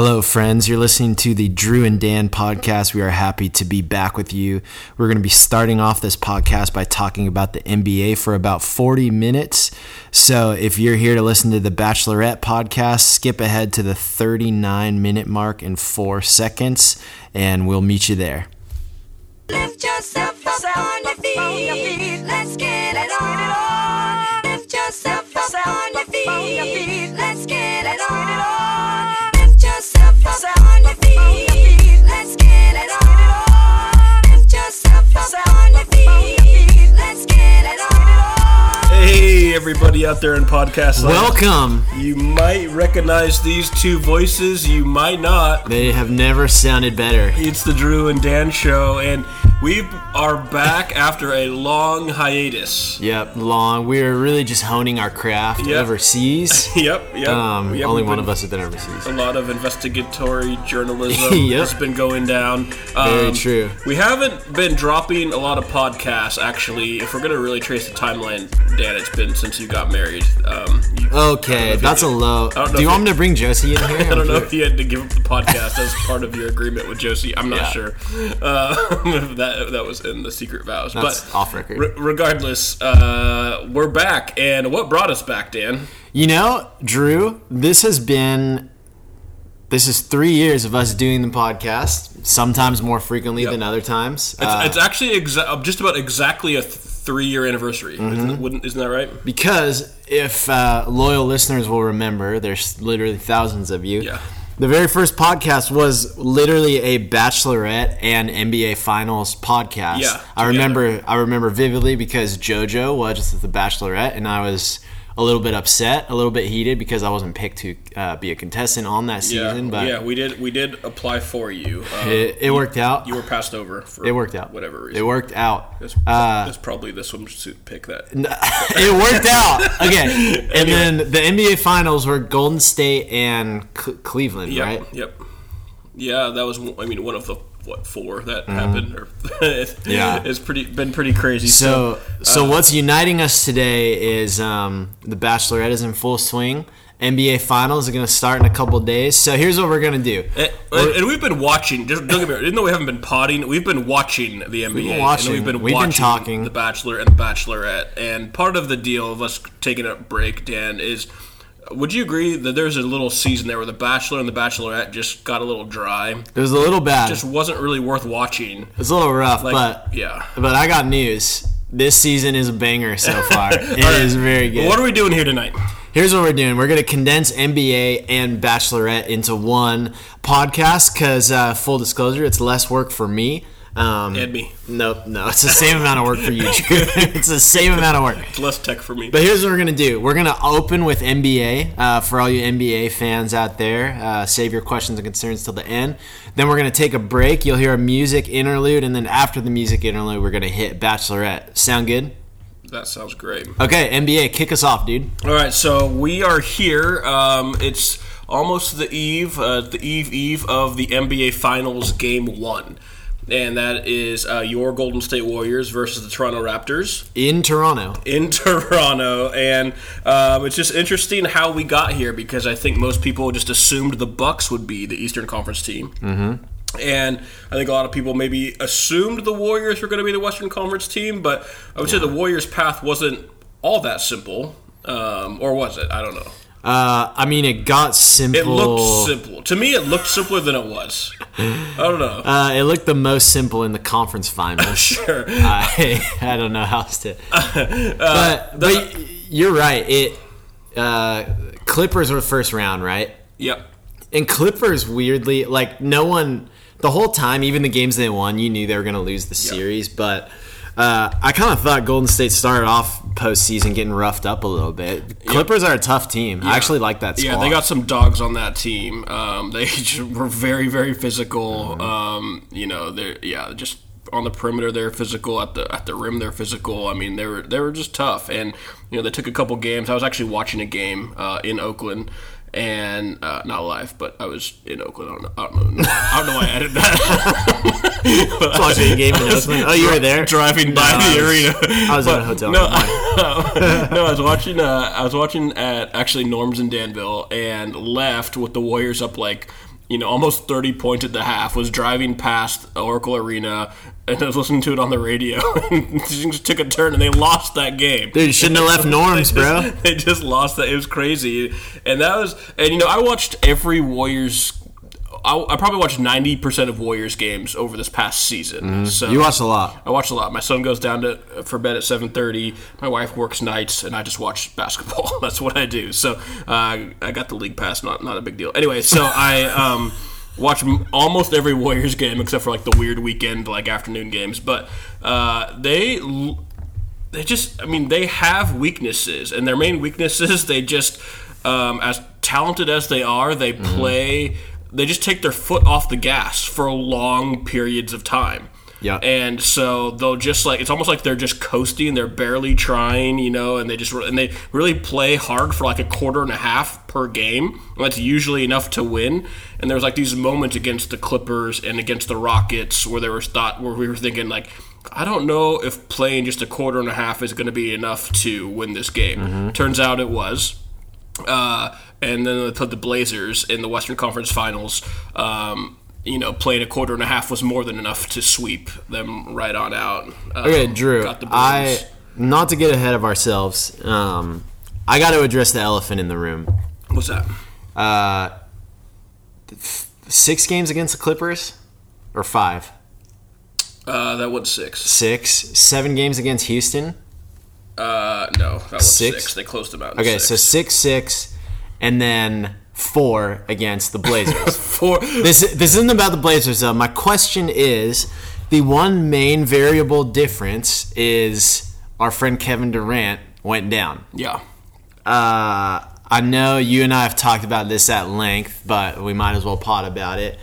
Hello, friends. You're listening to the Drew and Dan podcast. We are happy to be back with you. We're going to be starting off this podcast by talking about the NBA for about 40 minutes. So, if you're here to listen to the Bachelorette podcast, skip ahead to the 39 minute mark in four seconds, and we'll meet you there. Lift yourself up on your feet. Let's get it everybody out there in podcast land. Welcome. You might recognize these two voices, you might not. They have never sounded better. It's the Drew and Dan show, and we are back after a long hiatus. Yep, long. We're really just honing our craft Yep. overseas. Yep, yep. Um, Yep, only one of us has been overseas. A lot of investigatory journalism Yep. has been going down. Very Um, true. We haven't been dropping a lot of podcasts, actually. If we're going to really trace the timeline, Dan, it's been since you got married. Um, you, Okay, that's a low. Do you want me to bring Josie in here? I don't know if you had to give up the podcast as part of your agreement with Josie. I'm not Yeah. sure. Uh, that that was in the secret vows. That's but off record. re- regardless, uh, we're back. And what brought us back, Dan? You know, Drew, this has been this is three years of us doing the podcast. Sometimes more frequently Yep. than other times. It's, Uh, it's actually exa- just about exactly a th- three-year anniversary. Mm-hmm. Isn't, isn't that right? because if uh, loyal listeners will remember, there's literally thousands of you. Yeah. The very first podcast was literally a bachelorette and NBA finals podcast. Yeah, I remember I remember vividly because JoJo was just the bachelorette and I was a little bit upset, a little bit heated because I wasn't picked to uh, be a contestant on that season, yeah, but yeah, we did we did apply for you. Um, it, it worked out. you were passed over. For it worked out. Whatever reason. It worked out. It's, Uh, probably the swimsuit pick that. it worked out. Okay. And then the NBA finals were Golden State and C- Cleveland, Yep, right? Yep. Yeah, that was. I mean, one of the what four that happened. Or Mm-hmm. Yeah. it's pretty been pretty crazy. So, so uh, what's uniting us today is um, the Bachelorette is in full swing. NBA finals are going to start in a couple days. So here's what we're going to do. And, and we've been watching. Just don't get me wrong. Even though we haven't been potting, we've been watching the NBA. been watching. And we've been We've been watching talking. The Bachelor and the Bachelorette. And part of the deal of us taking a break, Dan, is. Would you agree that there's a little season there where the Bachelor and the Bachelorette just got a little dry? It was a little bad. Just wasn't really worth watching. it was a little rough, Like, but yeah. but I got news. This season is a banger so far. It is right. very good. What are we doing here tonight? Here's what we're doing. We're going to condense NBA and Bachelorette into one podcast because, uh, full disclosure, it's less work for me. Um, And me. Nope, no, it's the same amount of work for you. Drew. it's the same amount of work. It's less tech for me. But here's what we're gonna do. We're gonna open with NBA uh, for all you NBA fans out there. Uh, save your questions and concerns till the end. Then we're gonna take a break. You'll hear a music interlude, and then after the music interlude, we're gonna hit Bachelorette. Sound good? that sounds great. Okay, NBA, kick us off, dude. All right, so we are here. Um, it's almost the eve, uh, the eve eve of the NBA Finals Game One, and that is uh, your Golden State Warriors versus the Toronto Raptors In Toronto. in Toronto. And um, it's just interesting how we got here because I think most people just assumed the Bucks would be the Eastern Conference team. Mm-hmm. And I think a lot of people maybe assumed the Warriors were going to be the Western Conference team, but I would say the Warriors' path wasn't all that simple. Um, or was it? I don't know. Uh, I mean, it got simple. It looked simple. To me, it looked simpler than it was. I don't know. Uh, it looked the most simple in the conference finals. sure. I, I don't know how else to. Uh, but but you're right. It uh, Clippers were the first round, right? Yep. And Clippers weirdly like no one the whole time, even the games they won, you knew they were going to lose the series. But uh, I kind of thought Golden State started off postseason getting roughed up a little bit. Clippers are a tough team. I actually like that squad. Yeah, they got some dogs on that team. Um, they were very, very physical. Um, you know, they're yeah, just on the perimeter they're physical. At the at the rim they're physical. I mean, they were they were just tough. And you know, they took a couple games. I was actually watching a game uh, in Oakland. And uh, not live, but I was in Oakland. I don't know. I don't know, I don't know why I added that. watching a game in Oakland. Oh, you were there driving by No, I the arena. I was in a hotel No. I, no, I was watching. Uh, I was watching at actually Norm's in Danville, and left with the Warriors up like you know, almost 30 points at the half, was driving past Oracle Arena and I was listening to it on the radio and things took a turn and they lost that game. Dude, you shouldn't have left Norms, bro. They just lost that. It was crazy. And that was, and you know, I watched every Warriors. I, I probably watched 90% of Warriors games over this past season. So Mm-hmm. You watched a lot. I watch a lot. My son goes down to for bed at seven thirty. My wife works nights, and I just watch basketball. That's what I do. So uh, I got the league pass. Not not a big deal. Anyway, so I um, watch almost every Warriors game except for like the weird weekend like afternoon games. But uh, they. They just, I mean, they have weaknesses, and their main weaknesses, they just, um, as talented as they are, they play, they just take their foot off the gas for long periods of time. Yeah. And so they'll just like it's almost like they're just coasting. They're barely trying, you know, and they just and they really play hard for like a quarter and a half per game. And that's usually enough to win. And there was like these moments against the Clippers and against the Rockets where there was thought where we were thinking like. I don't know if playing just a quarter and a half is going to be enough to win this game. Turns out it was. Uh, and then they put the Blazers in the Western Conference Finals. Um, you know, playing a quarter and a half was more than enough to sweep them right on out. Um, Okay, Drew. got the I not to get ahead of ourselves. Um, I got to address the elephant in the room. what's that? Uh, f- six games against the Clippers, or five, Uh, that was six. six, seven games against Houston. Uh, no, that was Six? six. They closed them out. Okay, six. so six, six, and then four against the Blazers. four. this this isn't about the Blazers though. My question is, the one main variable difference is our friend Kevin Durant went down. Yeah. Uh, I know you and I have talked about this at length, but we might as well pot about it.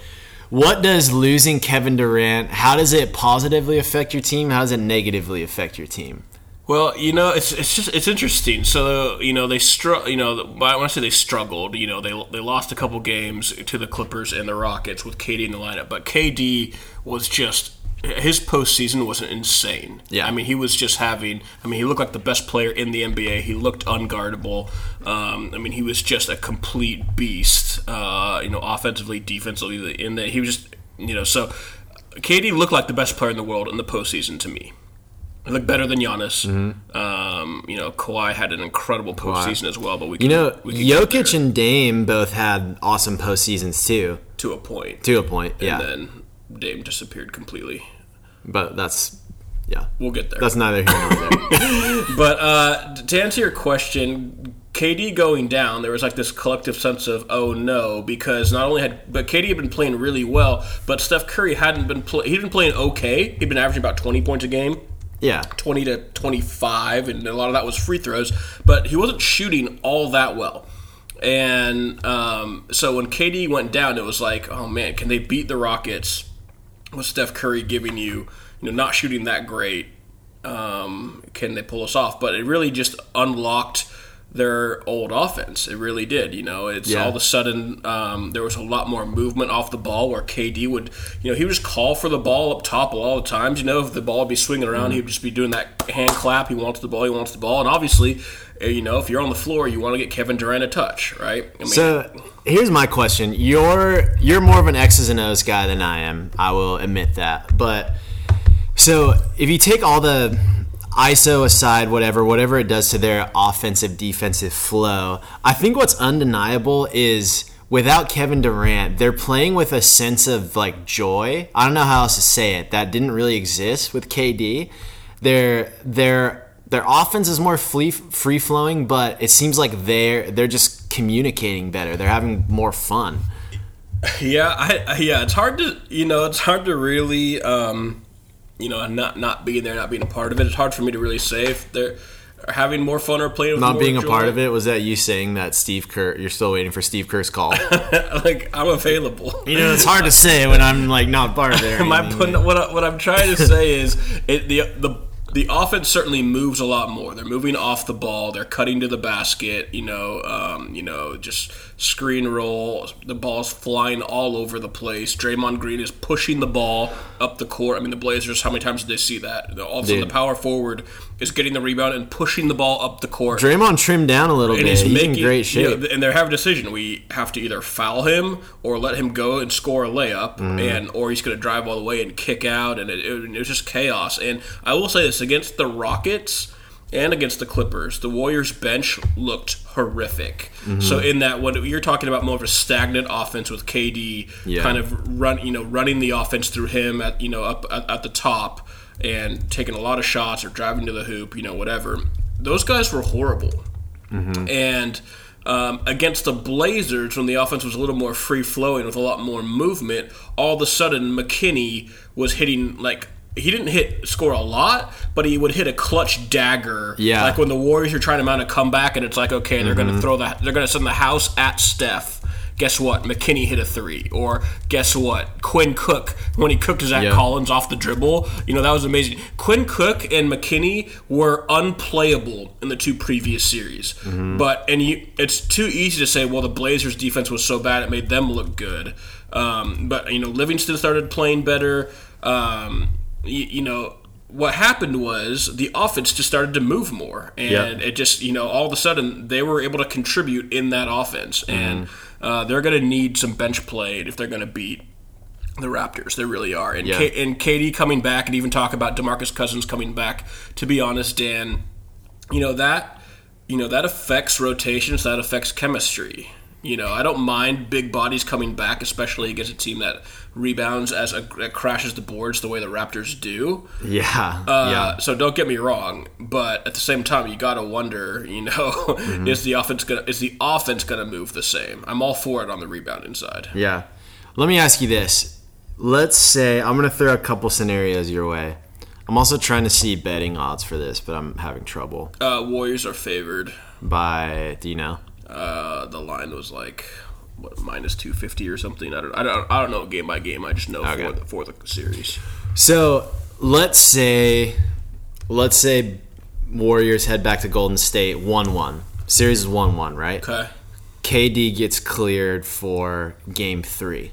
What does losing Kevin Durant? How does it positively affect your team? How does it negatively affect your team? Well, you know, it's it's just it's interesting. So you know they str- you know I wanna say they struggled, you know they they lost a couple games to the Clippers and the Rockets with KD in the lineup, but KD was just his postseason wasn't insane. Yeah. I mean he was just having. I mean he looked like the best player in the NBA. He looked unguardable. Um, I mean he was just a complete beast. Uh, you know, offensively, defensively, in that he was just you know so. KD looked like the best player in the world in the postseason to me. He looked better than Giannis. Mm-hmm. Um, you know, Kawhi had an incredible postseason as well, but we You know, we Jokic and Dame both had awesome postseasons too, to a point, to a point. Yeah, and then Dame disappeared completely. but that's yeah, We'll get there. that's neither here nor there. But uh, to answer your question, KD going down, there was like this collective sense of oh no, because not only had but KD had been playing really well, but Steph Curry hadn't been play, he'd been playing okay. He'd been averaging about twenty points a game. Yeah, 20 to 25, and a lot of that was free throws, but he wasn't shooting all that well. And um, so when KD went down, it was like, oh man, can they beat the Rockets with Steph Curry giving you, you know, not shooting that great? Um, can they pull us off? But it really just unlocked their old offense. It really did. You know, it's Yeah. all of a sudden um, there was a lot more movement off the ball where KD would, you know, he would just call for the ball up top a lot of times. You know, if the ball would be swinging around, he would just be doing that hand clap. He wants the ball. He wants the ball. And obviously, uh, you know, if you're on the floor, you want to get Kevin Durant a touch, right? I mean, So here's my question: You're you're more of an X's and O's guy than I am. I will admit that. But so if you take all the ISO aside, whatever, whatever it does to their offensive defensive flow, I think what's undeniable is without Kevin Durant, they're playing with a sense of like joy. I don't know how else to say it. That didn't really exist with KD. Their their their offense is more free free flowing, but it seems like they're they're just communicating better. They're having more fun. Yeah, I, yeah, it's hard to you know, it's hard to really um, you know, not not being there, not being a part of it. It's hard for me to really say if they're having more fun or playing with Not being a part of it was that you saying that Steve Kerr. You're still waiting for Steve Kerr's call. like I'm available. You know, it's hard to say when I'm like not part of there. Am I putting what, what I'm trying to say is it, the the the offense certainly moves a lot more. They're moving off the ball. They're cutting to the basket. You know, um, you know, just screen roll. The ball's flying all over the place. Draymond Green is pushing the ball up the court. I mean, the Blazers. How many times did they see that? All of a sudden, Dude. the power forward is getting the rebound and pushing the ball up the court. Draymond trimmed down a little and bit. he's He's making in great you shape. know, and they have a decision. We have to either foul him or let him go and score a layup, Mm-hmm. and or he's going to drive all the way and kick out, and it, it, it was just chaos. And I will say this against the Rockets and against the Clippers, the Warriors bench looked horrific. Mm-hmm. So in that, when you're talking about more of a stagnant offense with KD, Yeah. kind of run, you know, running the offense through him at you know up at, at the top and taking a lot of shots or driving to the hoop, you know, whatever. Those guys were horrible and um, against the Blazers, when the offense was a little more free flowing with a lot more movement, all of a sudden McKinnie was hitting like he didn't hit score a lot, but he would hit a clutch dagger. Yeah. like when the Warriors are trying to mount a comeback, and it's like okay, they're Mm-hmm. going to throw that, they're going to send the house at Steph. Guess what? McKinnie hit a three. Or guess what? Quinn Cook, when he cooked Zach Yeah. Collins off the dribble, you know, that was amazing. Quinn Cook and McKinnie were unplayable in the two previous series. But, and you, it's too easy to say, well, the Blazers' defense was so bad it made them look good. Um, but, you know, Livingston started playing better. Um, you, you know, what happened was the offense just started to move more, and Yep. it just you know all of a sudden they were able to contribute in that offense, Mm-hmm. and uh, they're going to need some bench play if they're going to beat the Raptors. They really are, and Yeah. K- and KD coming back, and even talk about Demarcus Cousins coming back. To be honest, Dan, you know that you know that affects rotations, that affects chemistry. You know, I don't mind big bodies coming back, especially against a team that rebounds as a that crashes the boards the way the Raptors do. yeah, Uh, yeah. So don't get me wrong, but at the same time, you gotta wonder, you know, Mm-hmm. is the offense gonna is the offense gonna move the same? I'm all for it on the rebounding side. Yeah. Let me ask you this. Let's say I'm going to throw a couple scenarios your way. I'm also trying to see betting odds for this, but I'm having trouble. Uh, Warriors are favored. By, do you know? Uh, the line was like what minus two fifty or something. I don't, I don't, I don't know game by game. I just know Okay. for the for the series. So let's say, let's say Warriors head back to Golden State 1 1. Series is 1 1, right? Okay. KD gets cleared for game three.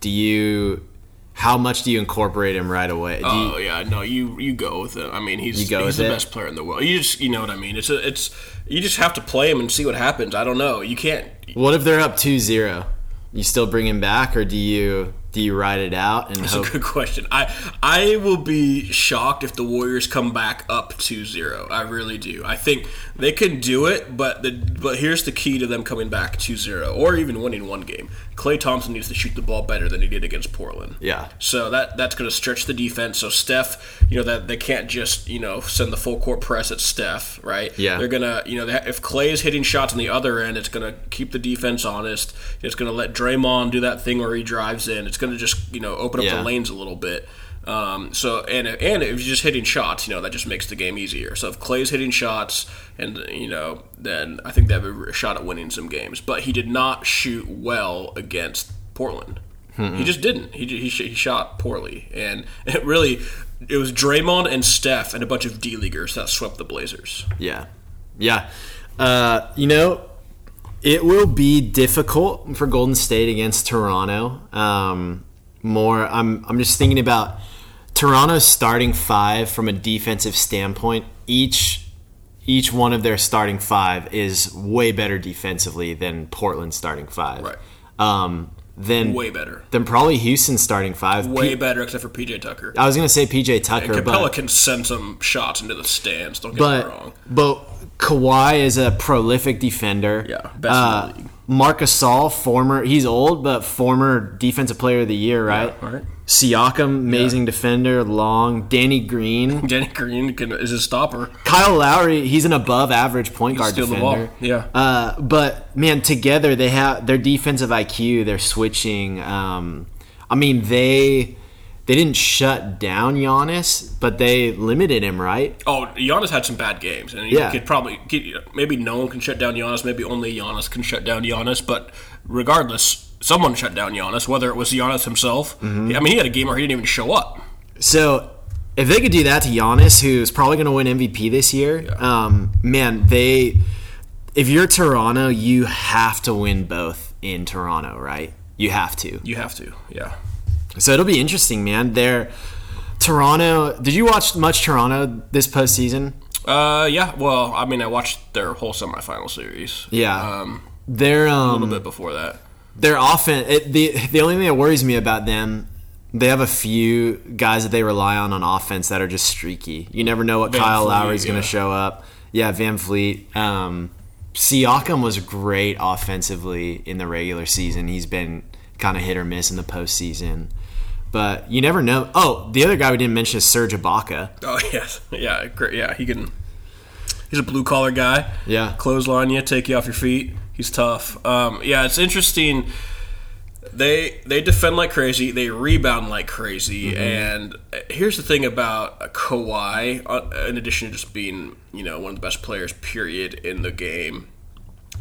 Do you, how much do you incorporate him right away? Do you, Oh yeah, no, you you go with it. I mean, he's he's the it? best player in the world. You just you know what I mean. It's a, it's you just have to play him and see what happens. I don't know. You can't. what if they're up 2 0? You still bring him back, or do you do you ride it out and That's hope? a good question. I I will be shocked if the Warriors come back up 2-0. I really do. I think they can do it, but the but here's the key to them coming back 2-0 or even winning one game. Klay Thompson needs to shoot the ball better than he did against Portland. Yeah. So that that's going to stretch the defense. So Steph, you know that they can't just you know send the full court press at Steph, right? Yeah. They're gonna you know they, if Klay is hitting shots on the other end, it's going to keep the defense honest. It's going to let Draymond do that thing where he drives in. It's going to just you know open up Yeah. the lanes a little bit. Um, so and and if you're just hitting shots, you know that just makes the game easier. So if Klay's hitting shots, and you know, then I think they have a shot at winning some games. But he did not shoot well against Portland. He just didn't. He, he, sh- he shot poorly, and it really it was Draymond and Steph and a bunch of D leaguers that swept the Blazers. Yeah, yeah. Uh, you know, it will be difficult for Golden State against Toronto. Um, more, I'm I'm just thinking about Toronto's starting five from a defensive standpoint. Each each one of their starting five is way better defensively than Portland's starting five. Right. Um, then Way better, than probably Houston's starting five. way P- better, except for PJ Tucker. I was gonna say PJ Tucker, but Capela can send some shots into the stands. Don't get but me wrong. but Kawhi is a prolific defender. Yeah, best in the uh, league. Marc Gasol, former he's old but former defensive player of the year, right? Yeah, right. Siakam, amazing defender, long. Danny Green, Danny Green can, is a stopper. Kyle Lowry, he's an above average point guard defender. ball, yeah. Uh, but man, together they have their defensive IQ, their switching. Um, I mean, they they didn't shut down Giannis, but they limited him, right? Oh, Giannis had some bad games, and Yeah. could probably maybe no one can shut down Giannis. Maybe only Giannis can shut down Giannis. But regardless, someone shut down Giannis. Whether it was Giannis himself, Mm-hmm. I mean, he had a game where he didn't even show up. So if they could do that to Giannis, who's probably going to win MVP this year, um, man, they. If you're Toronto, you have to win both in Toronto, right? You have to. You have to, yeah. So it'll be interesting, man. They're Toronto. Did you watch much Toronto this postseason? Uh, yeah. Well, I mean, I watched their whole semifinal series. Yeah. Um, They're a um, little bit before that. their offense. It, the the only thing that worries me about them, they have a few guys that they rely on on offense that are just streaky. You never know what Van Kyle Fleet, Lowry's going to show up. Yeah, VanVleet. Um, Siakam was great offensively in the regular season. He's been kind of hit or miss in the postseason. But you never know. Oh, the other guy we didn't mention is Serge Ibaka. Oh yes, yeah, great. Yeah, he can. He's a blue collar guy. Yeah. clothesline you, take you off your feet. He's tough. Um, yeah, it's interesting. They they defend like crazy. They rebound like crazy. And here's the thing about Kawhi. uh, In addition to just being you know one of the best players, period, in the game,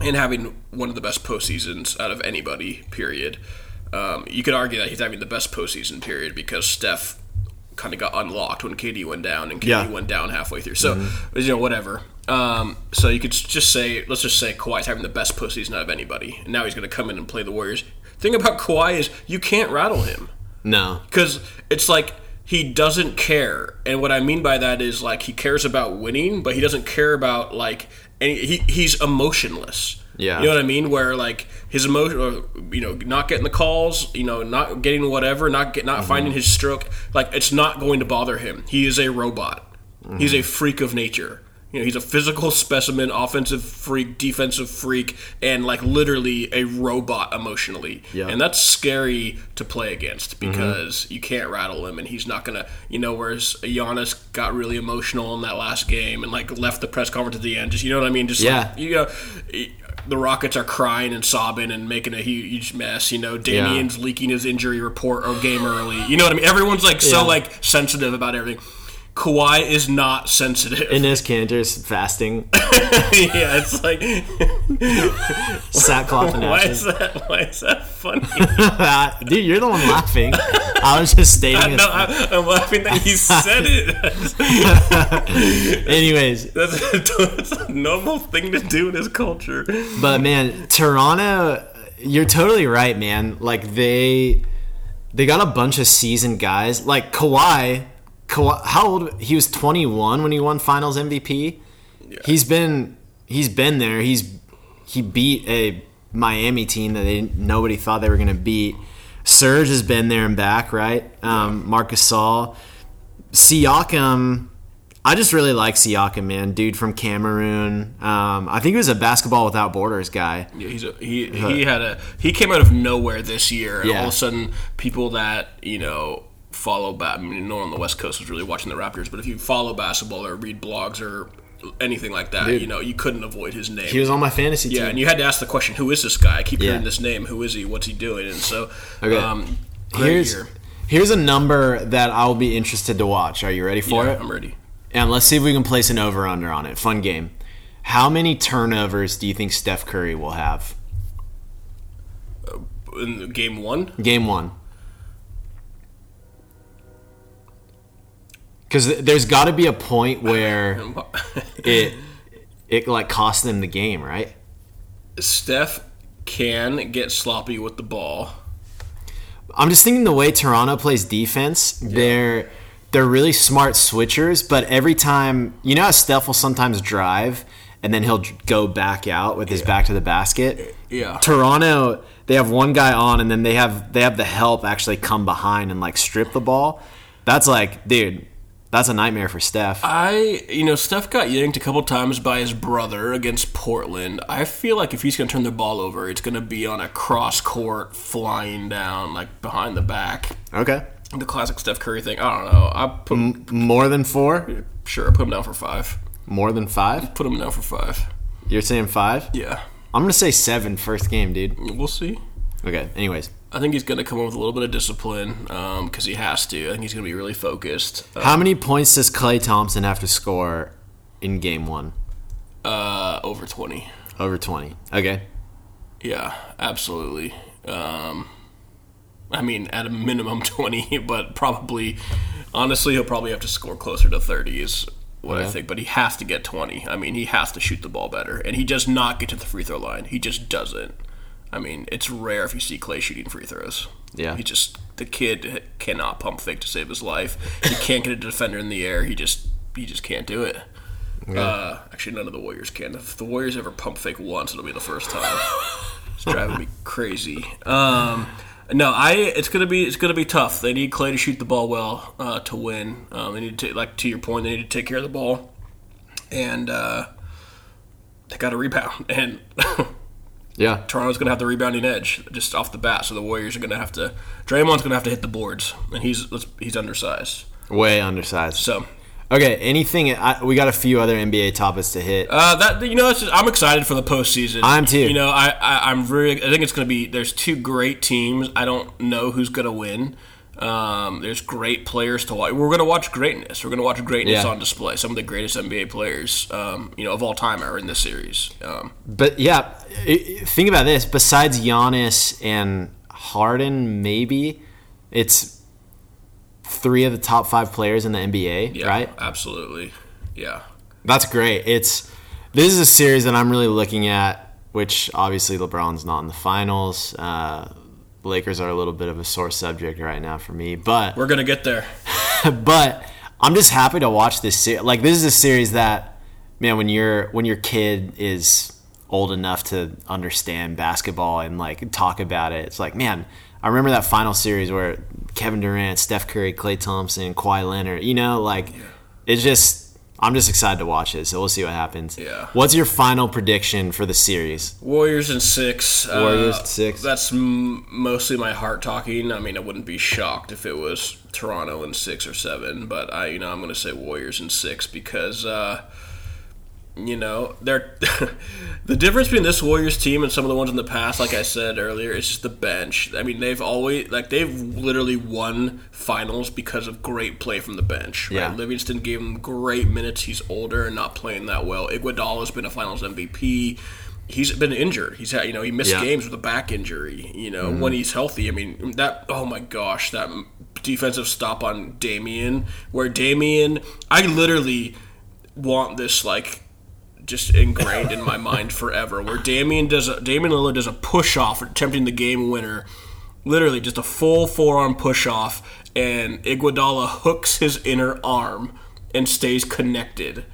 and having one of the best postseasons out of anybody, period. Um, you could argue that he's having the best postseason period because Steph kind of got unlocked when KD went down, and KD Yeah. went down halfway through. So you know whatever. Um, so you could just say, let's just say Kawhi's having the best postseason out of anybody, and now he's going to come in and play the Warriors. Thing about Kawhi is you can't rattle him No. because it's like he doesn't care and what i mean by that is like he cares about winning but he doesn't care about like any he, he's emotionless Yeah. you know what i mean where like his emotion or you know not getting the calls you know not getting whatever not get not mm-hmm. finding his stroke like it's not going to bother him he is a robot mm-hmm. he's a freak of nature you know, he's a physical specimen, offensive freak, defensive freak, and like literally a robot emotionally. Yeah. And that's scary to play against mm-hmm. because you can't rattle him, and he's not gonna, you know. Whereas Giannis got really emotional in that last game and like left the press conference at the end. Just you know what I mean? Just Yeah. like, you know. The Rockets are crying and sobbing and making a huge mess. You know, Damian's leaking his injury report or game early. You know what I mean? Everyone's like so Yeah. like sensitive about everything. Kawhi is not sensitive. Enes Kanter's fasting, yeah, it's like sackcloth and why ashes. is that? Why is that funny? Dude, you're the one laughing. I was just stating. no. I, I'm laughing that he said it. Anyways, That's a, that's a normal thing to do in his culture. but man, Toronto, you're totally right, man. Like they, they got a bunch of seasoned guys. Like Kawhi, Kawhi how old? He was 21 when he won Finals MVP. He's been, he's been there. He's he beat a Miami team that they nobody thought they were gonna beat. Serge has been there and back, right? Um, Marc Gasol, Siakam. I just really like Siakam, man. Dude from Cameroon. Um, I think he was a basketball without borders guy. Yeah, he's a, he he had a he came out of nowhere this year, and Yeah. all of a sudden, people that you know follow. Ba- I mean, no one on the West Coast was really watching the Raptors, but if you follow basketball or read blogs or anything like that, you know, you couldn't avoid his name. He was on my fantasy Yeah, team. and you had to ask the question, "Who is this guy?" I keep Yeah. hearing this name. Who is he? What's he doing? And so, Okay. um, here's year. here's a number that I'll be interested to watch. Are you ready for Yeah, it? I'm ready. And let's see if we can place an over under on it. Fun game. How many turnovers do you think Steph Curry will have? In game one, Game one. Because there's got to be a point where it it like cost them the game, right? Steph can get sloppy with the ball. I'm just thinking the way Toronto plays defense, they're they're really smart switchers, but every time you know how Steph will sometimes drive and then he'll go back out with his back to the basket. Yeah. Toronto, they have one guy on and then they have they have the help actually come behind and like strip the ball. That's like, dude, that's a nightmare for Steph. I, you know, Steph got yanked a couple times by his brother against Portland. I feel like if he's going to turn the ball over, it's going to be on a cross court, flying down, like behind the back. Okay. The classic Steph Curry thing. I don't know. I put More than 4? sure I put him down for five. More than 5? Put him down for five. You're saying 5? Yeah, I'm going to say 7 first game, dude. we'll see. Okay. Anyways, I think he's going to come up with a little bit of discipline because he has to. I think he's going to be really focused. Uh, How many points does Klay Thompson have to score in game one? uh, over twenty. Over 20. Okay. Yeah, absolutely. Um, I mean, at a minimum 20, but probably Honestly, he'll probably have to score closer to 30 is what I think, but he has to get 20. I mean, he has to shoot the ball better, and he does not get to the free throw line. He just doesn't. I mean, it's rare if you see Klay shooting free throws. Yeah. He just the kid cannot pump fake to save his life. He can't get a defender in the air. He just he just can't do it. Uh, actually, none of the Warriors can. If the Warriors ever pump fake once, it'll be the first time. It's driving me crazy. Um, no, I. It's gonna be. It's gonna be tough. They need Klay to shoot the ball well uh, to win. Um, they need to, like to your point, they need to take care of the ball, and uh, they got to rebound. And Yeah. Toronto's gonna have the rebounding edge just off the bat. So the Warriors are gonna have to. Draymond's gonna have to hit the boards, and he's he's undersized. Way undersized. So Okay, anything? I, we got a few other NBA topics to hit. Uh, that you know, just, I'm excited for the postseason. I'm too. You know, I, I I'm really. I think it's going to be. There's two great teams. I don't know who's going to win. Um, there's great players to watch. We're going to watch greatness. We're going to watch greatness Yeah. on display. Some of the greatest NBA players, um, you know, of all time are in this series. Um, But yeah, think about this. Besides Giannis and Harden, maybe it's three of the top five players in the NBA, yeah, right? Absolutely. Yeah. That's great. It's this is a series that I'm really looking at, which obviously LeBron's not in the finals. Uh, Lakers are a little bit of a sore subject right now for me, but We're gonna get there. but I'm just happy to watch this series. Like this is a series that, man, when your when your kid is old enough to understand basketball and like talk about it, it's like, man, I remember that final series where Kevin Durant, Steph Curry, Klay Thompson, Kawhi Leonard. You know, like it's just. I'm just excited to watch it, so we'll see what happens. Yeah. What's your final prediction for the series? Warriors in six. Warriors uh, in six. That's m- mostly my heart talking. I mean, I wouldn't be shocked if it was Toronto in six or seven, but I, you know, I'm going to say Warriors in six because, uh, you know, they're the difference between this Warriors team and some of the ones in the past. Like I said earlier, is just the bench. I mean, they've always like they've literally won finals because of great play from the bench. Right? Yeah. Livingston gave him great minutes. He's older and not playing that well. Iguodala's been a Finals MVP. He's been injured. He's had, you know, he missed Yeah. Games with a back injury. You know, mm-hmm. when he's healthy, I mean, that. Oh my gosh, that defensive stop on Damian, where Damian, I literally want this like just ingrained in my mind forever. Where Damian does a, Damian Lillard does a push off, attempting the game winner, literally just a full forearm push off, and Iguodala hooks his inner arm and stays connected.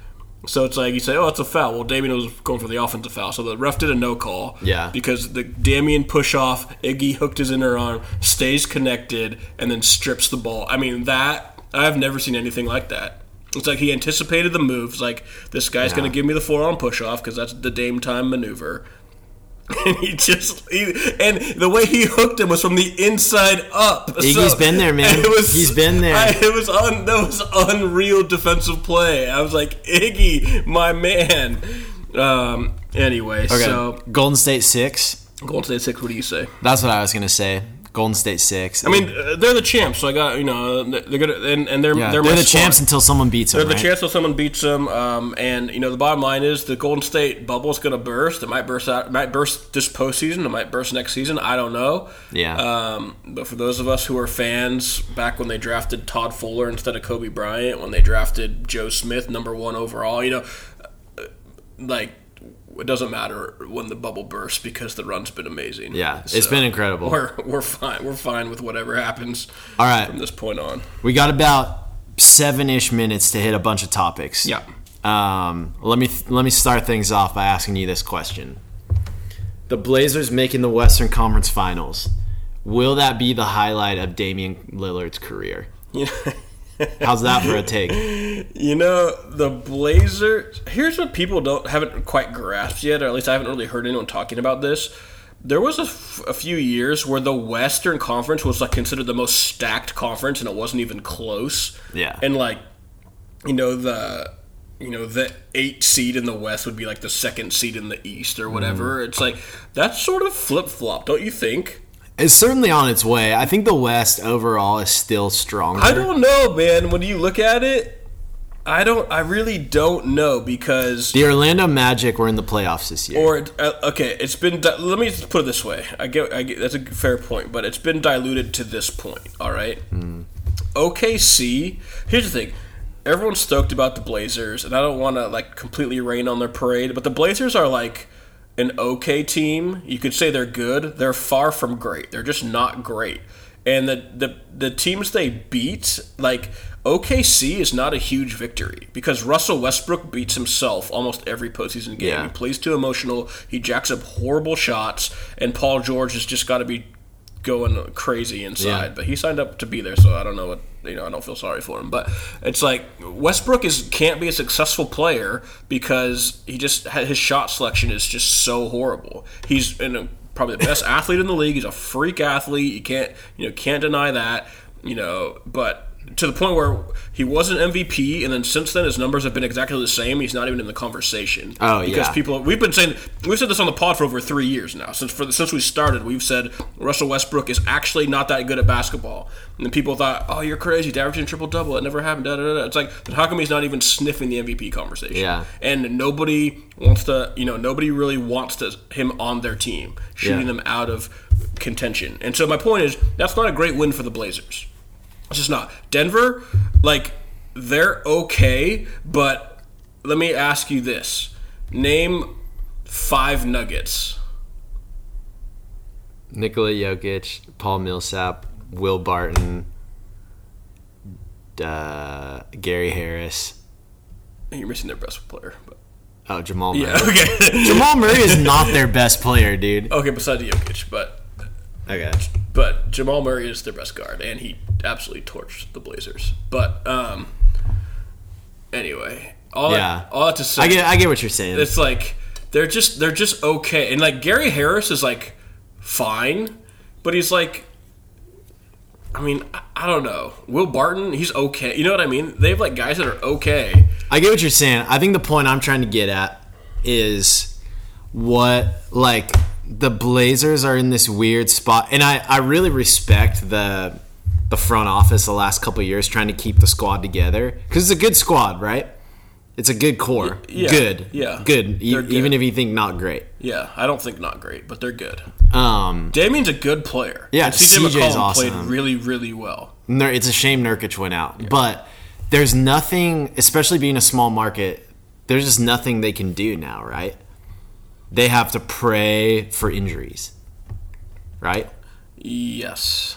So it's like you say, oh, it's a foul. Well, Damian was going for the offensive foul, so the ref did a no call. Yeah. Because the Damian push off, Iggy hooked his inner arm, stays connected, and then strips the ball. I mean, that I've never seen anything like that. It's like he anticipated the moves. Like this guy's Yeah. going to give me the forearm push off because that's the Dame time maneuver. And he just he, and the way he hooked him was from the inside up. Iggy's been there, man. He's been there. I, it was un, that was unreal defensive play. I was like, Iggy, my man. Um. Anyway, Okay. so Golden State six. Golden State six. What do you say? That's what I was gonna say. Golden State six. I mean, they're the champs, so I got you know they're gonna and, and they're yeah, they're, they're, the champs until someone beats them. They're the right? chance that someone beats them, um, and you know the bottom line is the Golden State bubble is going to burst. It might burst out. It might burst this postseason. It might burst next season. I don't know. Yeah. Um, but for those of us who are fans, back when they drafted Todd Fuller instead of Kobe Bryant, when they drafted Joe Smith number one overall, you know, uh, like it doesn't matter when the bubble bursts because the run's been amazing. Yeah, it's been incredible. We're we're fine. We're fine with whatever happens. All right. From this point on. We got about seven ish minutes to hit a bunch of topics. Yeah. Um, let me let me start things off by asking you this question: The Blazers making the Western Conference Finals. Will that be the highlight of Damian Lillard's career? How's that for a take? You know, the Blazers. Here's what people don't haven't quite grasped yet, or at least I haven't really heard anyone talking about this. There was a, f- a few years where the Western Conference was like considered the most stacked conference, and it wasn't even close. Yeah. and like, you know the. You know the eight seed in the West would be like the second seed in the East or whatever. Mm-hmm. It's like that's sort of flip flop, don't you think? It's certainly on its way. I think the West overall is still stronger. I don't know, man. When you look at it, I don't. I really don't know because The Orlando Magic were in the playoffs this year. Or uh, okay, it's been. Let me just put it this way. I get, I get. That's a fair point, but it's been diluted to this point. All right. OKC. Here's the thing. Everyone's stoked about the Blazers, and I don't want to like completely rain on their parade, but the Blazers are like an okay team. You could say they're good. They're far from great. They're just not great. And the the the teams they beat, like OKC, is not a huge victory because Russell Westbrook beats himself almost every postseason game. Yeah. He plays too emotional. He jacks up horrible shots, and Paul George has just got to be going crazy inside. Yeah. But he signed up to be there, so I don't know what you know. I don't feel sorry for him, but it's like Westbrook is can't be a successful player because he just his shot selection is just so horrible. He's in a, probably the best athlete in the league. He's a freak athlete. You can't you know can't deny that. You know, but to the point where he was an MVP, and then since then his numbers have been exactly the same. He's not even in the conversation. Oh, because yeah. people we've been saying we've said this on the pod for over three years now. Since for since we started, we've said Russell Westbrook is actually not that good at basketball, and then people thought, "Oh, you're crazy, averaging triple double. It never happened." Da, da, da. It's like, then how come he's not even sniffing the MVP conversation? Yeah. and nobody wants to, you know, nobody really wants to him on their team, shooting Yeah. them out of contention. And so my point is, that's not a great win for the Blazers. It's just not. Denver, like, they're okay, but let me ask you this. Name five nuggets. Nikola Jokic, Paul Millsap, Will Barton, uh, Gary Harris. You're missing their best player. But Oh, Jamal Murray. yeah, okay. Jamal Murray is not their best player, dude. okay, besides Jokic, but Okay. but Jamal Murray is their best guard, and he absolutely torched the Blazers. But um, anyway, all Yeah. that, all that to say, I get I get what you're saying. it's like they're just they're just okay and like gary harris is like fine but he's like i mean I- i don't know will barton he's okay you know what i mean they have like guys that are okay I get what you're saying. I think the point I'm trying to get at is what like the Blazers are in this weird spot, and I I really respect the the front office the last couple of years trying to keep the squad together because it's a good squad, right? It's a good core, yeah, good, yeah. good, e- good. even if you think not great. yeah i don't think not great but they're good Um, Damian's a good player Yeah, and CJ McCollum played really really well Nur- it's a shame Nurkic went out, but there's nothing, especially being a small market. There's just nothing they can do now, right? They have to pray for injuries, right? yes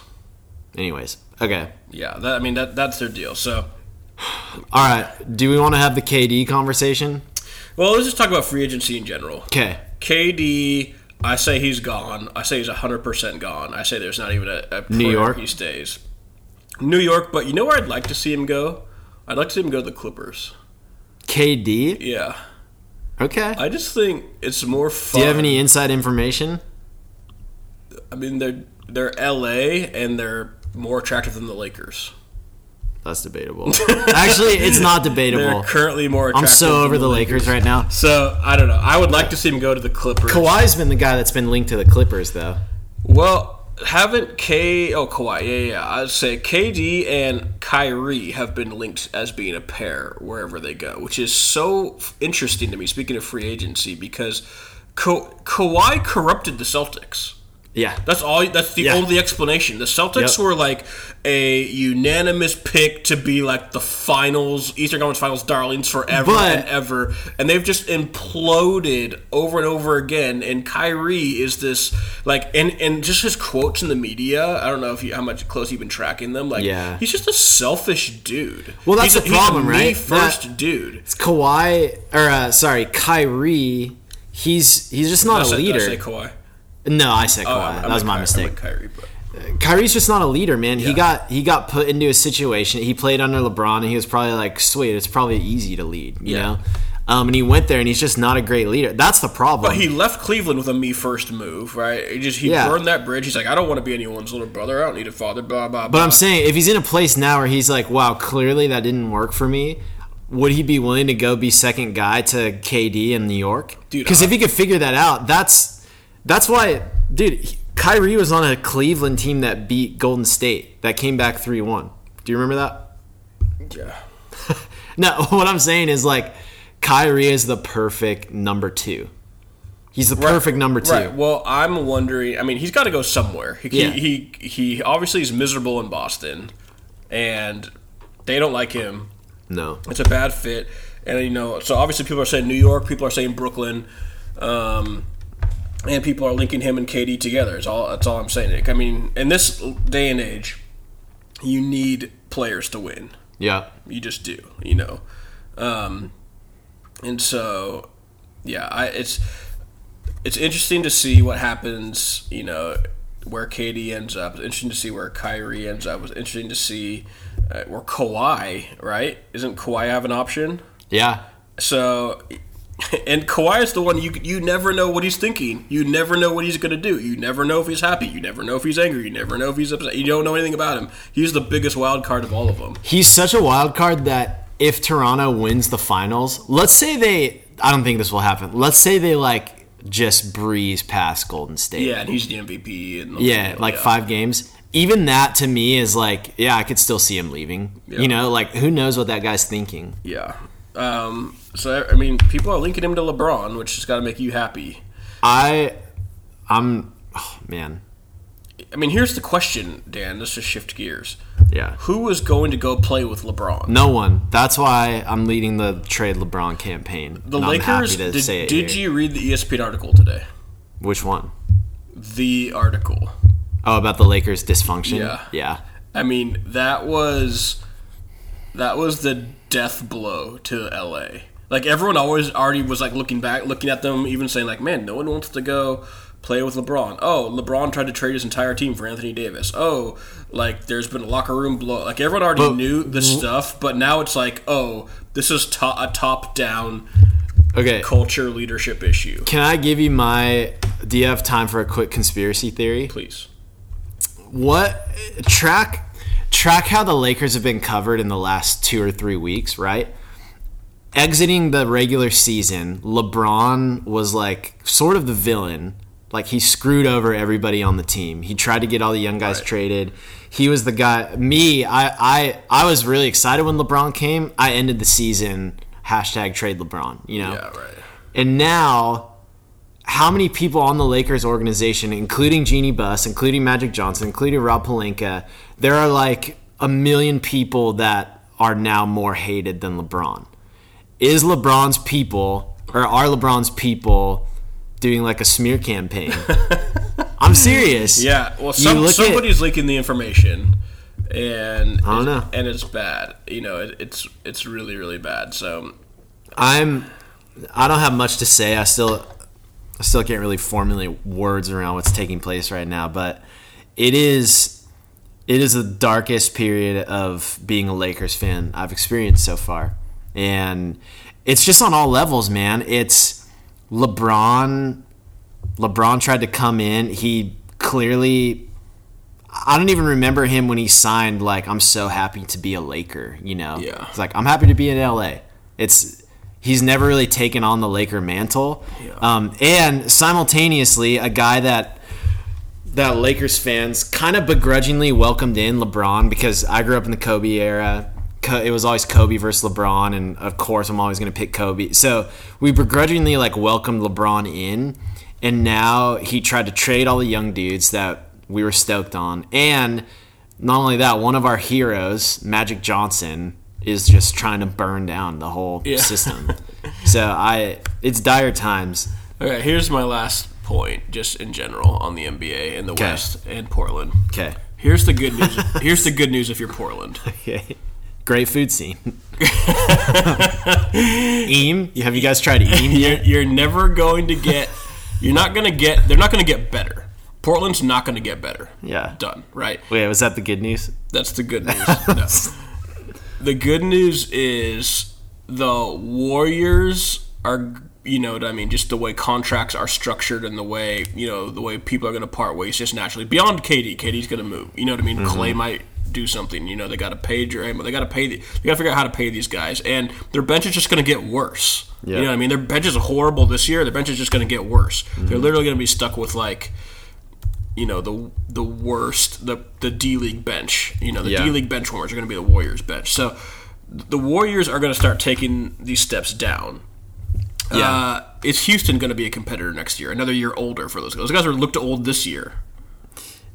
Anyways, okay, yeah that, i mean that that's their deal so all right. Do we want to have the KD conversation? well let's just talk about free agency in general Okay, KD, I say he's gone. I say he's 100% gone. I say there's not even a, a New York? he stays. New York, but you know where I'd like to see him go? I'd like to see him go to the Clippers. KD. Yeah. Okay. I just think it's more Do you have any inside information? I mean, they're they're LA and they're more attractive than the Lakers. That's debatable. Actually, it's not They're debatable. currently more I'm so over the Lakers right now. So I don't know. I would like to see him go to the Clippers. Kawhi's been the guy that's been linked to the Clippers, though. Well, haven't K oh Kawhi, yeah, yeah. I'd say KD and Kyrie have been linked as being a pair wherever they go, which is so interesting to me. Speaking of free agency, because Ka- Kawhi corrupted the Celtics. Yeah. That's all. That's the Yeah. only explanation. The Celtics Yep. were like a unanimous pick to be like the finals, Eastern Conference Finals darlings forever But- and ever, and they've just imploded over and over again. And Kyrie is this like, and and just his quotes in the media. I don't know if you how much close you've been tracking them. Like, Yeah. he's just a selfish dude. Well, that's he's the a, problem, he's a me right? First That- dude. It's Kawhi, or uh, sorry, Kyrie. He's he's just not I a said, leader. Did I say Kawhi? no, I said Oh, Kawhi. I that was my Ky- mistake. Kyrie, but Kyrie's just not a leader, man. He got he got put into a situation. He played under LeBron, and he was probably like, "Sweet, it's probably easy to lead," you Yeah. know. Um, and he went there, and he's just not a great leader. That's the problem. But he left Cleveland with a me first move, right? He just he Yeah. burned that bridge. He's like, I don't want to be anyone's little brother. I don't need a father. Blah blah. But I'm saying if he's in a place now where he's like, wow, clearly that didn't work for me, would he be willing to go be second guy to KD in New York? Dude, Because if he could figure that out, that's that's why, dude. Kyrie was on a Cleveland team that beat Golden State that came back three one. Do you remember that? yeah. No, what I'm saying is like Kyrie is the perfect number two. He's the perfect number two. Right. Well, I'm wondering. I mean, he's got to go somewhere. He, Yeah. he he he obviously is miserable in Boston. and they don't like him. No. It's a bad fit, and you know, so obviously people are saying New York, people are saying Brooklyn, um, and people are linking him and KD together. It's all. That's all I'm saying. Nick. I mean, in this day and age, you need players to win. Yeah. You just do, you know. Um, and so, yeah, I it's it's interesting to see what happens. You know, where KD ends up. It's interesting to see where Kyrie ends up. It's interesting to see uh, where Kawhi. Right? Isn't Kawhi have an option? Yeah. So, and Kawhi is the one you you never know what he's thinking. You never know what he's going to do. You never know if he's happy. You never know if he's angry. You never know if he's upset. You don't know anything about him. He's the biggest wild card of all of them. He's such a wild card that if Toronto wins the finals, let's say they I don't think this will happen. Let's say they like just breeze past Golden State. Yeah, and he's the MVP. And Yeah, like five games. Even that to me is like, yeah, I could still see him leaving. Yeah. You know, like who knows what that guy's thinking. Yeah. Um, so I mean, people are linking him to LeBron, which has got to make you happy. I I'm oh, man. I mean, here's the question, Dan. Let's just shift gears. Yeah. Who is going to go play with LeBron? No one. That's why I'm leading the trade LeBron campaign. The Lakers. happy to Did, say it did you read the ESPN article today? Which one? The article. Oh, about the Lakers dysfunction. Yeah. Yeah. I mean, that was that was the death blow to LA. Like everyone always already was like looking back, looking at them, even saying like, "Man, no one wants to go play with LeBron." Oh, LeBron tried to trade his entire team for Anthony Davis. Oh, like there's been a locker room blow. Like everyone already But- knew the stuff, but now it's like, oh, this is to- a top-down Okay. culture leadership issue. Can I give you my? Do you have time for a quick conspiracy theory? Please. What track track how the Lakers have been covered in the last two or three weeks, right? Exiting the regular season, LeBron was like sort of the villain. Like he screwed over everybody on the team. He tried to get all the young guys Right. traded. He was the guy. Me, I, I, I was really excited when LeBron came. I ended the season hashtag trade LeBron. You know, Yeah, right. and now, how many people on the Lakers organization, including Jeanie Buss, including Magic Johnson, including Rob Pelinka, there are like a million people that are now more hated than LeBron. Is LeBron's people, or are LeBron's people doing like a smear campaign? I'm serious. Yeah, well, some, look at- somebody's leaking the information, and I don't know. and it's bad. You know, it, it's it's really really bad. So I'm I don't have much to say. I still I still can't really formulate words around what's taking place right now, but it is it is the darkest period of being a Lakers fan I've experienced so far. And it's just on all levels, man. It's LeBron LeBron tried to come in. He clearly I don't even remember him when he signed like I'm so happy to be a Laker, you know. Yeah. It's like I'm happy to be in LA. It's he's never really taken on the Laker mantle. Yeah. Um, and simultaneously a guy that that Lakers fans kind of begrudgingly welcomed in LeBron because I grew up in the Kobe era. It was always Kobe versus LeBron, and of course, I'm always going to pick Kobe. So we begrudgingly like welcomed LeBron in, and now he tried to trade all the young dudes that we were stoked on, and not only that, one of our heroes, Magic Johnson, is just trying to burn down the whole Yeah. system. so I, it's dire times. okay, here's my last point, just in general on the NBA in the Okay. West and Portland. Okay. Here's the good news. here's the good news if you're Portland. Okay. Great food scene. Eam? Have you guys tried Eam You're, you're never going to get. You're not going to get. They're not going to get better. Portland's not going to get better. Yeah. Done. Right. Wait, was that the good news? That's the good news. No. The good news is the Warriors are, you know what I mean, just the way contracts are structured and the way, you know, the way people are going to part ways just naturally. Beyond KD, KD's going to move. You know what I mean? Mm-hmm. Klay might do something. You know, they got to pay Draymond. They got to pay. The, they got to figure out how to pay these guys, and their bench is just going to get worse. Yeah. You know what I mean? Their bench is horrible this year. Their bench is just going to get worse. They're mm-hmm. literally going to be stuck with like you know the the worst the the D League bench. You know the Yeah. D League bench warmers are going to be the Warriors bench. So the Warriors are going to start taking these steps down. Yeah. Uh, is Houston going to be a competitor next year? Another year older for those guys. Those guys are looked old this year.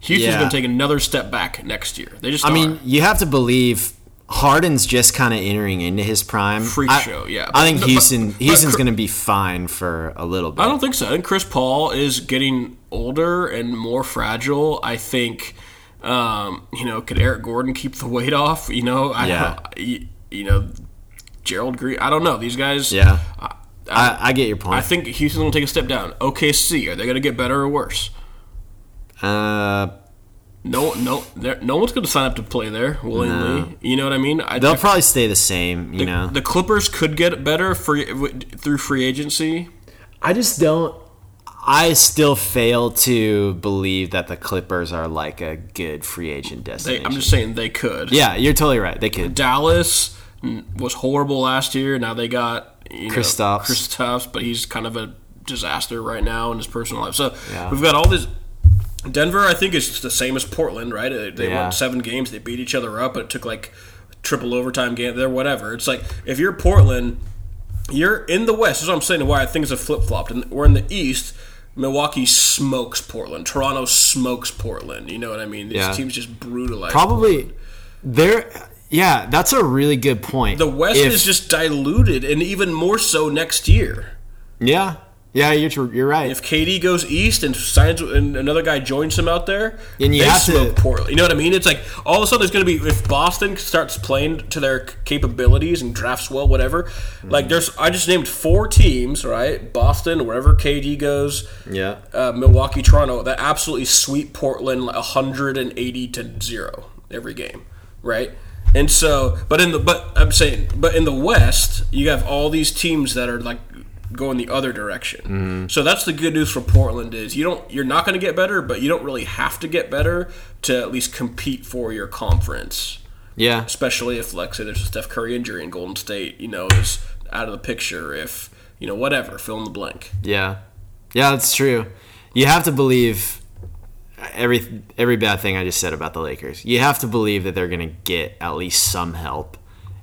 Houston's Yeah. going to take another step back next year. They just I are. mean, you have to believe Harden's just kind of entering into his prime. Freak I- show, yeah. I think But- Houston but- Houston's going to be fine for a little bit. I don't think so. I think Chris Paul is getting older and more fragile. I think, um, you know, could Eric Gordon keep the weight off? You know, I Yeah. you, you know, Gerald Green. I don't know. These guys. Yeah. I, I, I get your point. I think Houston's going to take a step down. OKC, are they going to get better or worse? uh, No, no, they're- no one's going to sign up to play there willingly. You know what I mean? I, they'll probably stay the same. You know, the Clippers could get better free, w- through free agency. I just don't. I still fail to believe that the Clippers are like a good free agent They, destination. I'm just saying they could. yeah, you're totally right. They could. Dallas was horrible last year. Now they got you know, Kristaps. Kristaps, but he's kind of a disaster right now in his personal life. So Yeah. we've got all this. Denver, I think, is the same as Portland, right? They, Yeah. won seven games. They beat each other up, but it took like triple overtime game. There, whatever. It's like if you're Portland, you're in the West. This is what I'm saying. Why things have flip flopped. And we're in the East. Milwaukee smokes Portland. Toronto smokes Portland. You know what I mean? These Yeah. teams just brutalize. Probably. There. Yeah, that's a really good point. The West If- is just diluted, and even more so next year. Yeah. Yeah, you're you're right. If KD goes east and signs, and another guy joins him out there, And you they have to- smoke Portland. You know what I mean? It's like all of a sudden there's going to be if Boston starts playing to their capabilities and drafts well, whatever. Mm-hmm. Like there's, I just named four teams, right? Boston, wherever KD goes, yeah. uh, Milwaukee, Toronto, that absolutely sweep Portland 180 to zero every game, right? And so, but in the but I'm saying, but in the West, you have all these teams that are like going the other direction. Mm-hmm. So that's the good news for Portland is you don't you're not going to get better, but you don't really have to get better to at least compete for your conference. Yeah. Especially if, like, say, there's a Steph Curry injury in Golden State, you know, is out of the picture. If you know, whatever, fill in the blank. Yeah, yeah, that's true. You have to believe every every bad thing I just said about the Lakers. You have to believe that they're going to get at least some help,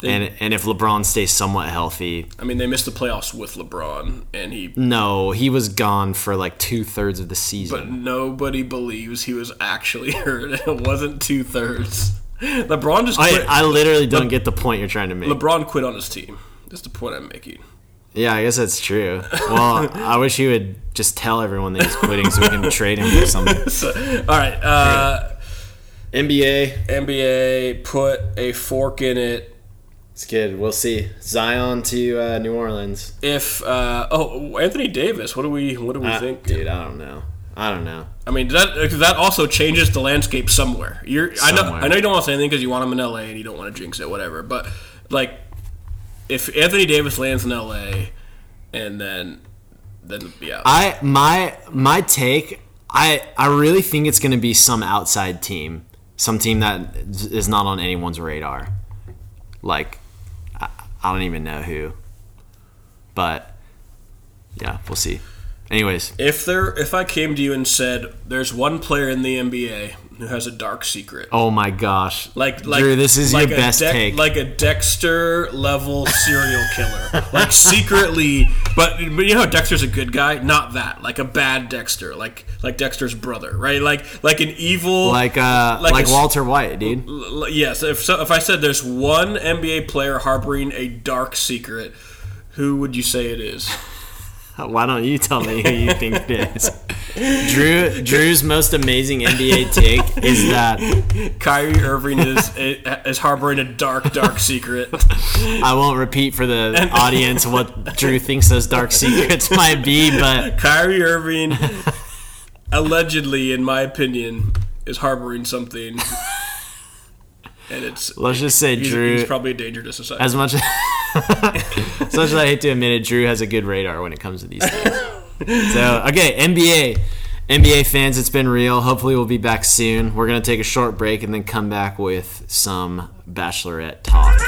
and and if LeBron stays somewhat healthy, I mean, they missed the playoffs with LeBron, and he. no, he was gone for like two thirds of the season. But nobody believes he was actually hurt. It wasn't two thirds. LeBron just I, quit. I literally don't get the point you're trying to make. LeBron quit on his team. That's the point I'm making. yeah, I guess that's true. Well, I wish he would just tell everyone that he's quitting so we can trade him for something. So, all right, uh, NBA, NBA put a fork in it. It's good. We'll see. Zion to uh, New Orleans. If uh, oh Anthony Davis, what do we what do we Uh, think? dude, I don't know. I don't know. I mean that that also changes the landscape somewhere. You're I know I know you don't want to say anything because you want him in LA and you don't want to jinx it, whatever. But like, if Anthony Davis lands in LA, and then then yeah, I my my take. I I really think it's going to be some outside team, some team that is not on anyone's radar. Like, I, don't even know who. But yeah, we'll see. Anyways, if there if I came to you and said there's one player in the NBA who has a dark secret. oh my gosh, Like, like, Drew, this is like your best Dex- take. like a Dexter level serial killer, like secretly. But, but you know, Dexter's a good guy. Not that, like a bad Dexter, like like Dexter's brother, right? Like like an evil, like uh, like like, a Walter White, dude. L- yes. If so, if I said there's one NBA player harboring a dark secret, who would you say it is? Why don't you tell me who you think it is? Drew Drew's most amazing NBA take is that Kyrie Irving is eh, is harboring a dark, dark secret. I won't repeat for the audience what Drew thinks those dark secrets might be, but Kyrie Irving, allegedly, in my opinion, is harboring something, and it's let's just say he's, Drew. he's probably a danger to society. as much as much as I hate to admit it, Drew has a good radar when it comes to these things. so okay, NBA. NBA fans, it's been real. Hopefully, we'll be back soon. We're gonna take a short break and then come back with some Bachelorette talk.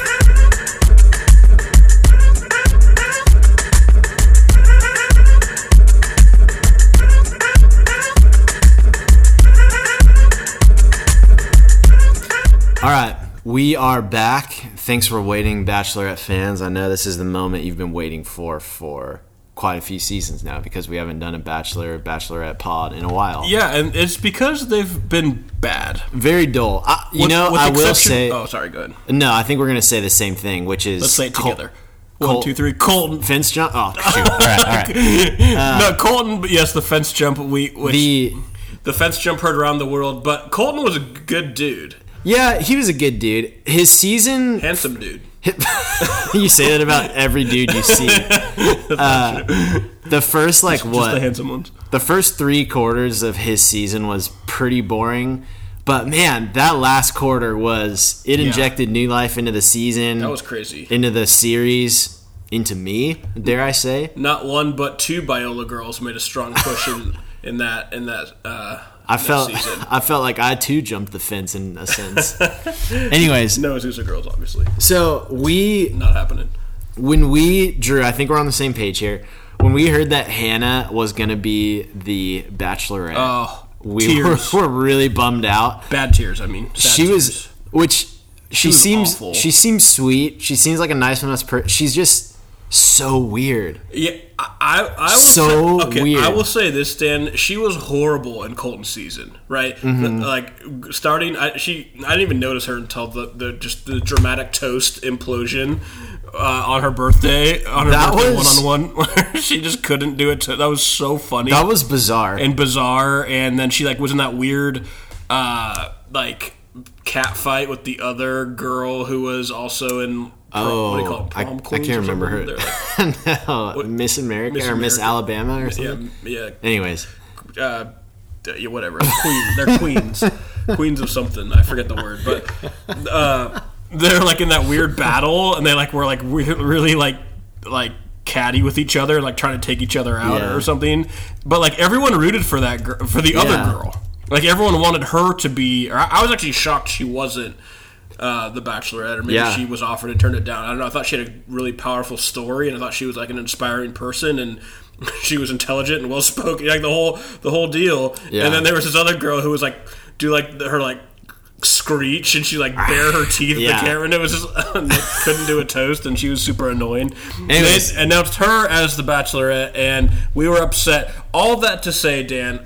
All right, we are back. Thanks for waiting, Bachelorette fans. I know this is the moment you've been waiting for for quite a few seasons now because we haven't done a Bachelor Bachelorette pod in a while. Yeah, and it's because they've been bad. Very dull. I, you With- know, with I will say. Oh, sorry. Go ahead. No, I think we're gonna say the same thing, which is Let's say it Col- together. One, Col- two, three. Colton. Fence jump. Oh, shoot. all right, all right. Uh, no, Colton. but Yes, the fence jump. We which the, The fence jump heard around the world, but Colton was a good dude, yeah, he was a good dude. His season. handsome dude. you say that about every dude you see. Uh, the first like Just the handsome ones. The first three quarters of his season was pretty boring. But man, that last quarter was it injected new life into the season, That was crazy. into the series, into me. Dare I say? Not one but two Biola girls made a strong push in, in that in that. Uh, I felt season. I felt like I too jumped the fence in a sense. Anyways, no Azusa girls, obviously so we not happening. when we Drew, I think we're on the same page here. When we heard that Hannah was gonna be the Bachelorette, Oh, we were, were really bummed out. Bad tears. I mean, she was, tears. which she, was seems awful. she seems sweet. She seems like a nice enough person. She's just so weird. Yeah, I, I, will So say, okay, weird. I will say this, Dan. She was horrible in Colton's season, right? Mm-hmm. Like starting, I, she, I didn't even notice her until the, the just the dramatic toast implosion uh, on her birthday on her That birthday was- one on one. She just couldn't do it. To, that was so funny That was bizarre. and bizarre. And then she like was in that weird, uh, like cat fight with the other girl who was also in. Prom, what do you call oh, it? I, Prom I queens can't remember her. Like- no, Miss America Miss or Miss Alabama or yeah, something. yeah. Anyways, uh, yeah, whatever. Queen, they're queens, queens of something. I forget the word, but uh, they're like in that weird battle, and they like were like really like like catty with each other, like trying to take each other out Yeah. or something. But like everyone rooted for that girl, for the Yeah. other girl. Like everyone wanted her to be. Or I, I was actually shocked she wasn't. Uh, the Bachelorette, or maybe Yeah. she was offered and turned it down. I don't know. I thought she had a really powerful story, and I thought she was like an inspiring person, and she was intelligent and well spoken, like the whole the whole deal. Yeah. And then there was this other girl who was like do like her like screech and she like bare her teeth Yeah. at the camera and it was just couldn't do a toast and she was super annoying. Anyways. They announced her as the Bachelorette and we were upset. All that to say, Dan.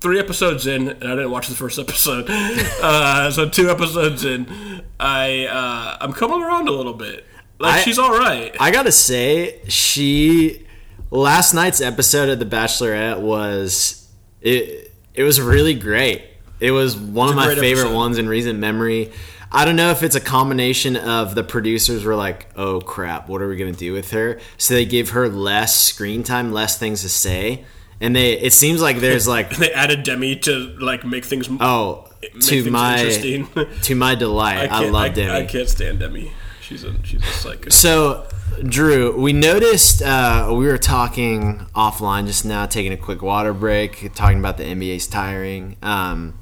Three episodes in, and I didn't watch the first episode. Uh, so two episodes in, I uh, I'm coming around a little bit. Like I- she's all right. I gotta say, she last night's episode of The Bachelorette was it. It was really great. It was one of my favorite episode. ones in recent memory. I don't know if it's a combination of the producers were like, "Oh crap, what are we gonna do with her?" So they gave her less screen time, less things to say, and they. It seems like there's like, they added Demi to like make things. oh, make to things my interesting. to my delight, I, can't- love Demi. I can't stand Demi. She's a she's a psycho. So, Drew, we noticed uh, we were talking offline just now, taking a quick water break, talking about the NBA's tiring. Um,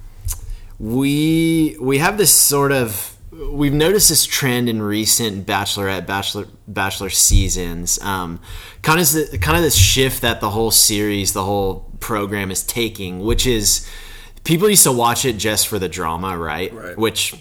we we have this sort of we've noticed this trend in recent bachelorette bachelor bachelor seasons um, kind of the, kind of this shift that the whole series the whole program is taking which is people used to watch it just for the drama right, Right. which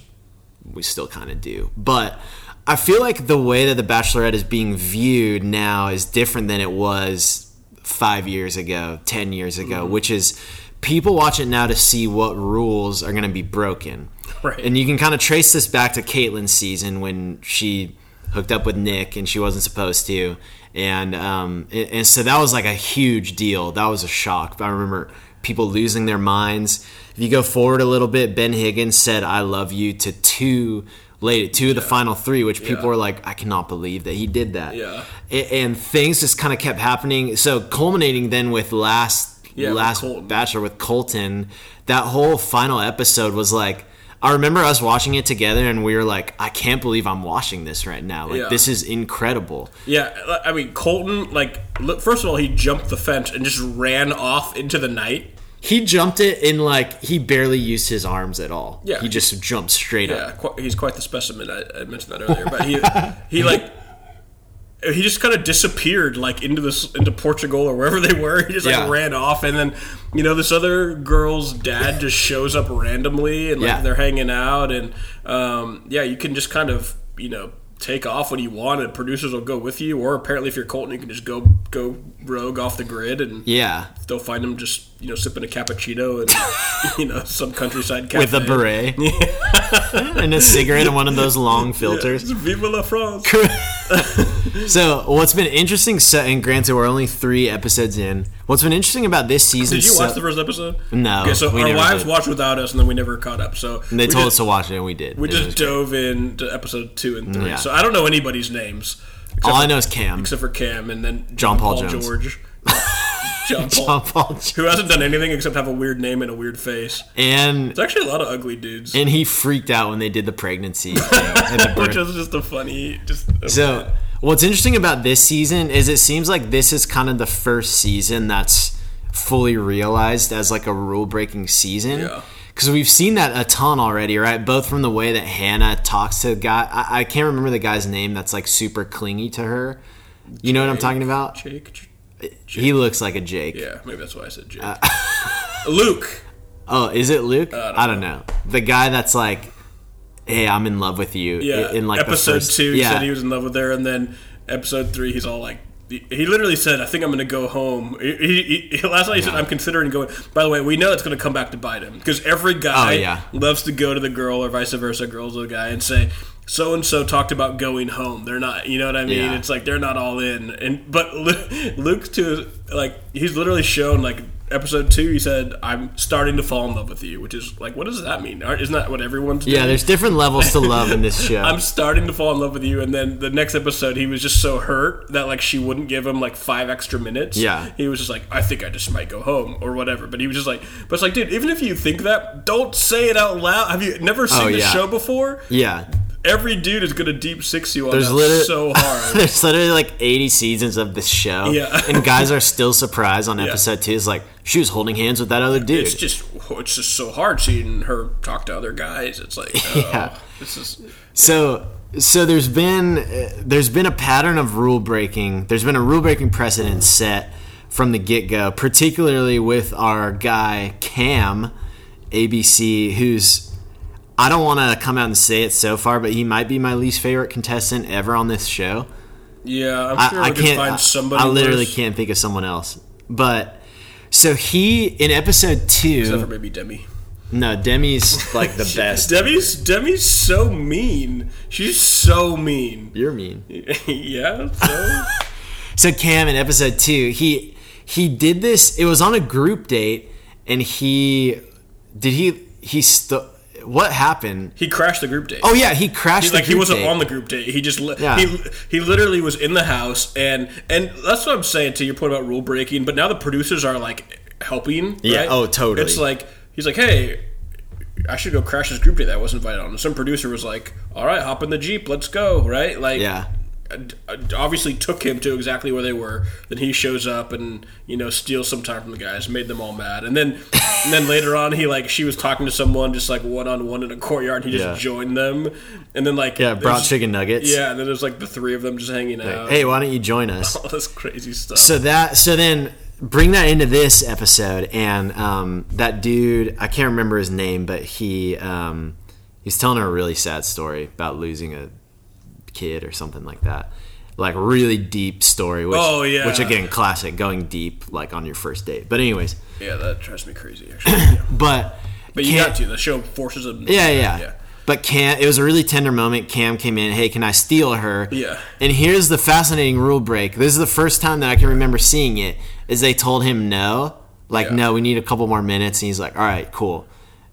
we still kind of do. But I feel like the way that The Bachelorette is being viewed now is different than it was five years ago, 10 years ago, Mm-hmm. which is people watch it now to see what rules are going to be broken. Right. And you can kind of trace this back to Kaitlyn's season when she hooked up with Nick and she wasn't supposed to. And, um, and, and so that was like a huge deal. That was a shock. I remember people losing their minds. If you go forward a little bit, Ben Higgins said "I love you" to two late two of the final three, which people Yeah. were like, "I cannot believe that he did that." Yeah. A- and things just kind of kept happening. So culminating then with last Yeah, last. Bachelor with Colton, that whole final episode was like. I remember us watching it together, and we were like, "I can't believe I'm watching this right now. Like, Yeah. this is incredible." Yeah, I mean Colton. Like, look, first of all, he jumped the fence and just ran off into the night. He jumped it in like he barely used his arms at all. Yeah. he just jumped straight Yeah, up. qu- he's quite the specimen. I, I mentioned that earlier, but he he like he just kind of disappeared like into this into Portugal or wherever they were. He just like Yeah. ran off, and then you know this other girl's dad just shows up randomly, and like Yeah. they're hanging out, and um, yeah, you can just kind of you know take off when you want, and producers will go with you. Or apparently, if you're Colton, you can just go go rogue off the grid, and Yeah. they'll find him just you know sipping a cappuccino and you know some countryside cafe With a beret and a cigarette and one of those long filters. Vive la France! So what's been interesting, so, and granted we're only three episodes in. What's been interesting about this season? Did you so- watch the first episode? No, Okay, so our wives did. watched without us, and then we never caught up. So And they told just, us to watch it, and we did. we It just great. dove into episode two and three. Yeah. So I don't know anybody's names. All for, I know is Cam, except for Cam, and then John Paul Jones. George. John Paul, John Paul, Jones. who hasn't done anything except have a weird name and a weird face. and It's actually a lot of ugly dudes, and he freaked out when they did the pregnancy thing and the birth. which is just a funny. Just So, what's interesting about this season is it seems like this is kind of the first season that's fully realized as like a rule breaking season. Yeah. Because we've seen that a ton already, right? Both from the way that Hannah talks to the guy. I, I can't remember the guy's name that's like super clingy to her. You know what I'm talking about? Jake. He looks like a Jake. Yeah, maybe that's why I said Jake. Uh, Luke. Oh, is it Luke? don't I don't know. The guy that's like, hey, I'm in love with you. Yeah, In like episode first- two, he yeah. said he was in love with her, and then episode three, he's all like, he literally said, "I think I'm going to go home." He, he, he- last night he said, "I'm considering going." By the way, we know it's going to come back to bite him because every guy Oh, yeah. loves to go to the girl or vice versa, girls to the guy, and say. So and so talked about going home. They're not, you know what I mean? Yeah. It's like they're not all in. And but Luke too, like he's literally shown like episode two. He said, "I'm starting to fall in love with you," which is like, what does that mean? Isn't that what everyone's doing? yeah, there's different levels to love in this show. I'm starting to fall in love with you. And then the next episode, he was just so hurt that like she wouldn't give him like five extra minutes. Yeah. he was just like, I think I just might go home or whatever. But he was just like, but it's like, dude, even if you think that, don't say it out loud. Have you never oh, seen Oh, the yeah. show before? yeah. Every dude is gonna deep six you on There's that literally so hard. there's literally like 80 seasons of this show. Yeah. and guys are still surprised on episode two. It's like she was holding hands with that other dude. It's just it's just so hard seeing her talk to other guys. It's like, oh, Yeah. this is So so there's been uh, there's been a pattern of rule breaking. There's been a rule breaking precedent set from the get go, particularly with our guy Cam ABC, who's I don't want to come out and say it so far, but he might be my least favorite contestant ever on this show. yeah. I'm sure I, I can't. find somebody. I literally worse. can't think of someone else. But so he in episode two. Except for maybe Demi. No, Demi's like the best. Demi's Demi's so mean. She's so mean. You're mean. yeah. So So Cam in episode two, he he did this. It was on a group date, and he did he he st- What happened? he crashed the group date. Oh yeah, he crashed. He's like he wasn't date. on the group date. He just li- Yeah. he he literally was in the house and and that's what I'm saying to your point about rule breaking. But now the producers are like helping. Yeah, right? oh, totally. It's like he's like, hey, I should go crash this group date that I wasn't invited on. And some producer was like, all right, hop in the jeep, let's go. Right? Like Yeah. Uh, Obviously took him to exactly where they were. Then he shows up and you know steals some time from the guys, made them all mad. And then and then later on, he like she was talking to someone just like one on one in a courtyard. and He just Yeah. joined them, and then like Yeah, brought chicken nuggets. Yeah, and then there's like the three of them just hanging out. Hey, why don't you join us? all this crazy stuff. So that so then bring that into this episode and um, that dude I can't remember his name but he um, he's telling her a really sad story about losing a kid or something like that like really deep story which Oh, yeah. which again classic going deep like on your first date but anyways yeah, that drives me crazy. Actually, yeah. but but you got to. The show forces them. yeah, yeah yeah. but Cam it was a really tender moment Cam came in hey can I steal her Yeah. And here's the fascinating rule break. This is the first time that I can remember seeing it. Is they told him no, like Yeah. no, we need a couple more minutes, and he's like, all right, cool.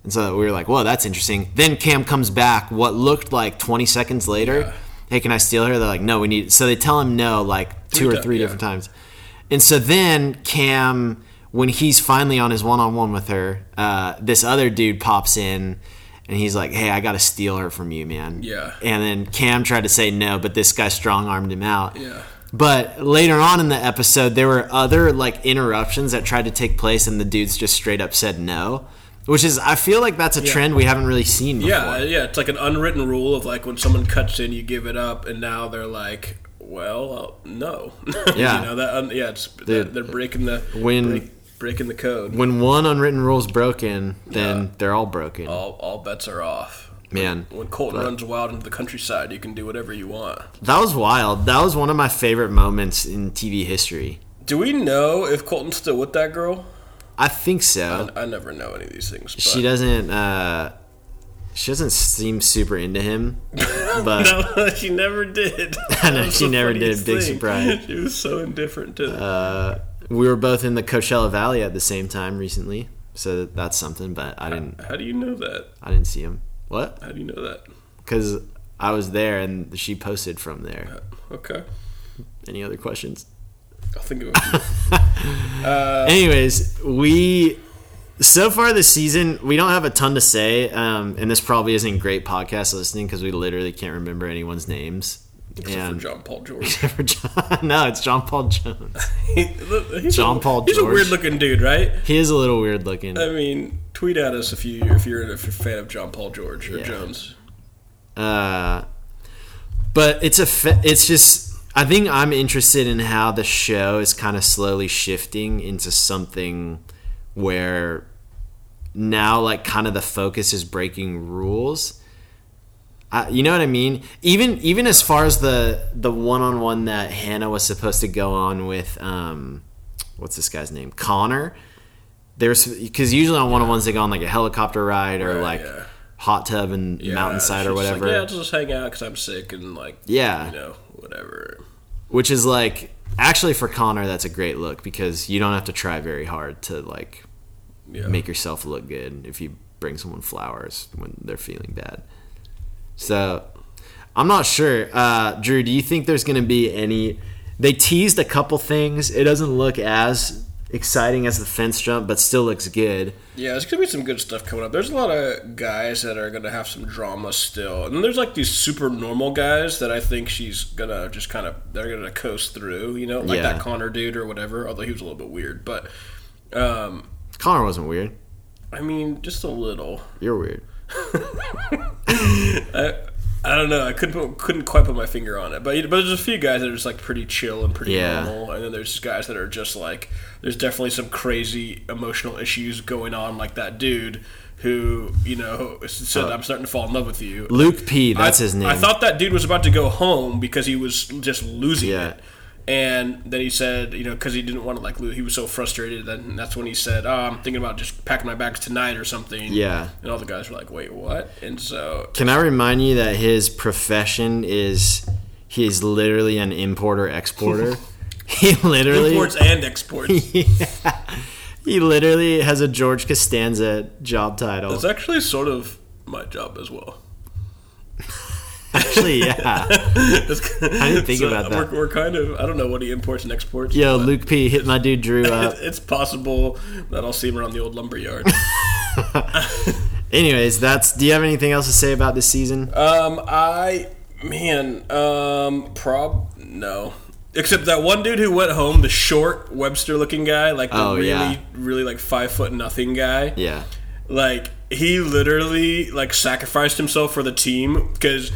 And so we were like, well, that's interesting. Then Cam comes back. What looked like 20 seconds later. Yeah. Hey, can I steal her? They're like, no, we need. So they tell him no, like two or three yeah. different times. And so then Cam, when he's finally on his one-on-one with her, uh, this other dude pops in. And he's like, "Hey, I gotta steal her from you, man." Yeah. And then Cam tried to say no, but this guy strong armed him out. Yeah. But later on in the episode, there were other like interruptions that tried to take place, and the dudes just straight up said no. Which is, I feel like that's a trend we haven't really seen before. Yeah, yeah, it's like an unwritten rule of like when someone cuts in, you give it up, and now they're like, well, uh, no. Yeah. you know that. Um, yeah, it's Dude, they're breaking the when- break, breaking the code. When one unwritten rule's broken, then Yeah. they're all broken. all all bets are off. Man, When Colton But- runs wild into the countryside, you can do whatever you want. that was wild. That was one of my favorite moments in TV history. Do we know if Colton's still with that girl? I think so. I, I never know any of these things. But. She doesn't. uh She doesn't seem super into him, but No, she never did. I know, she never did. Big thing. surprise. She was so indifferent to. uh, we were both in the Coachella Valley at the same time recently, so that's something. But I didn't. How do you know that? I didn't see him. What? How do you know that? Because I was there and she posted from there. Okay, Any other questions? I'll think of it. uh, Anyways, we so far this season we don't have a ton to say, um, and this probably isn't great podcast listening because we literally can't remember anyone's names. except for and John Paul George. for John, no, it's John Paul Jones. he's John a, Paul He's a weird looking dude, right? He is a little weird looking. I mean, tweet at us if you if you're if you're a fan of John Paul George or Yeah. Jones. Uh, but it's a fa- it's just I think I'm interested in how the show is kind of slowly shifting into something where now like kind of the focus is breaking rules. I, you know what I mean? Even even as far as the the one on one that Hannah was supposed to go on with um, what's this guy's name Connor. There's because usually on one on ones they go on like a helicopter ride or Right, like yeah. hot tub and Yeah, mountainside or whatever. Like, yeah, just hang out because I'm sick and like Yeah. you know whatever. which is like actually for Connor that's a great look because you don't have to try very hard to like Yeah. make yourself look good if you bring someone flowers when they're feeling bad. So I'm not sure. Uh, Drew, do you think there's going to be any? They teased a couple things. It doesn't look as exciting as the fence jump, but still looks good. Yeah, there's gonna be some good stuff coming up. There's a lot of guys that are gonna have some drama still, and there's like these super normal guys that I think she's gonna just kind of they're gonna coast through. You know, like Yeah. that Connor dude or whatever. Although he was a little bit weird, but um, Connor wasn't weird. I mean, just a little. You're weird. I, I don't know. I couldn't put, couldn't quite put my finger on it, but but there's a few guys that are just like pretty chill and pretty Yeah. normal, and then there's guys that are just like there's definitely some crazy emotional issues going on, like that dude who you know said uh, I'm starting to fall in love with you. Luke P. That's I, his name. I thought that dude was about to go home because he was just losing Yeah. it. And then he said, you know, because he didn't want to like lose, he was so frustrated. Then that's when he said, oh, "I'm thinking about just packing my bags tonight or something." Yeah. And all the guys were like, "Wait, what?" And so Can I remind you that his profession is he's literally an importer exporter. he literally imports and exports. he literally has a George Costanza job title. It's actually sort of my job as well. Actually, yeah. I didn't think about that. We're, we're kind of I don't know what he imports and exports. Yo, Luke P. hit my dude Drew up. It's possible that I'll see him around the old lumber yard. Anyways, that's. Do you have anything else to say about this season? um, I man, um, prob no. Except that one dude who went home, the short Webster-looking guy, like the Oh, really, yeah. really like five foot nothing guy. Yeah. like he literally like sacrificed himself for the team because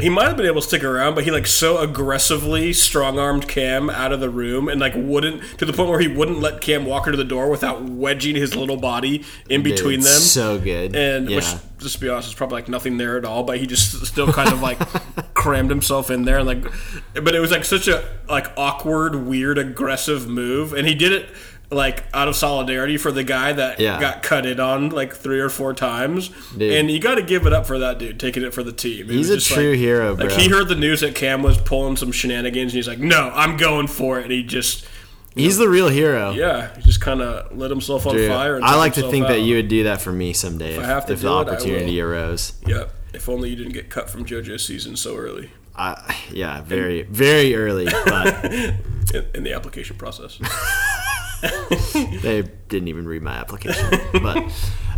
he might have been able to stick around but he like so aggressively strong-armed cam out of the room and like wouldn't to the point where he wouldn't let cam walk her to the door without wedging his little body in Dude, between them So good. and yeah. which just to be honest is probably like nothing there at all but he just still kind of like crammed himself in there and like but it was like such a like awkward weird aggressive move and he did it like out of solidarity for the guy that Yeah. got cut in on like three or four times Dude. and you got to give it up for that dude taking it for the team It He's a true like- hero, like he heard the news that cam was pulling some shenanigans and he's like no i'm going for it and he just He's the real hero. yeah he just kind of lit himself on Dude, fire and I like to think that you would do that for me someday if, I have to if the it, opportunity arose. Yep. If only you didn't get cut from JoJo's season so early I, yeah, very, very early, but in, in the application process. they didn't even read my application. But,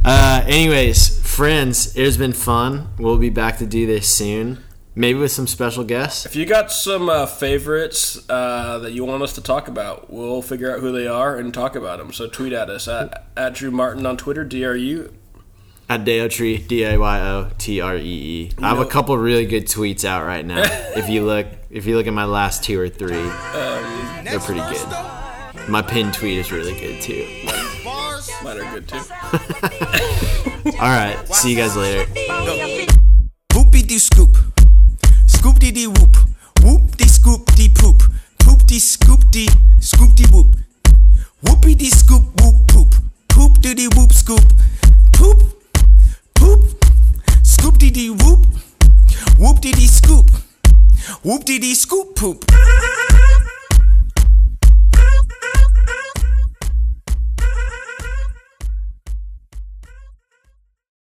uh, anyways, friends, it has been fun. We'll be back to do this soon, maybe with some special guests. if you got some uh, favorites uh, that you want us to talk about, we'll figure out who they are and talk about them. So tweet at us at, at Drew Martin on Twitter, DRU. At Dayotree, D A Y O T R E E. I have a couple really good tweets out right now. if you look, if you look at my last two or three, they're pretty good. My pin tweet is really good too. Mine are good too. All right, see you guys later. Whoopie doo scoop. Scoop dee dee whoop. Whoop dee scoop dee poop. Poop dee scoop dee scoop dee whoop. Whoopie dee scoop whoop poop. Poop dee dee whoop scoop. Poop. Poop. Scoop dee dee whoop. Whoop dee dee scoop. Whoop dee dee scoop poop.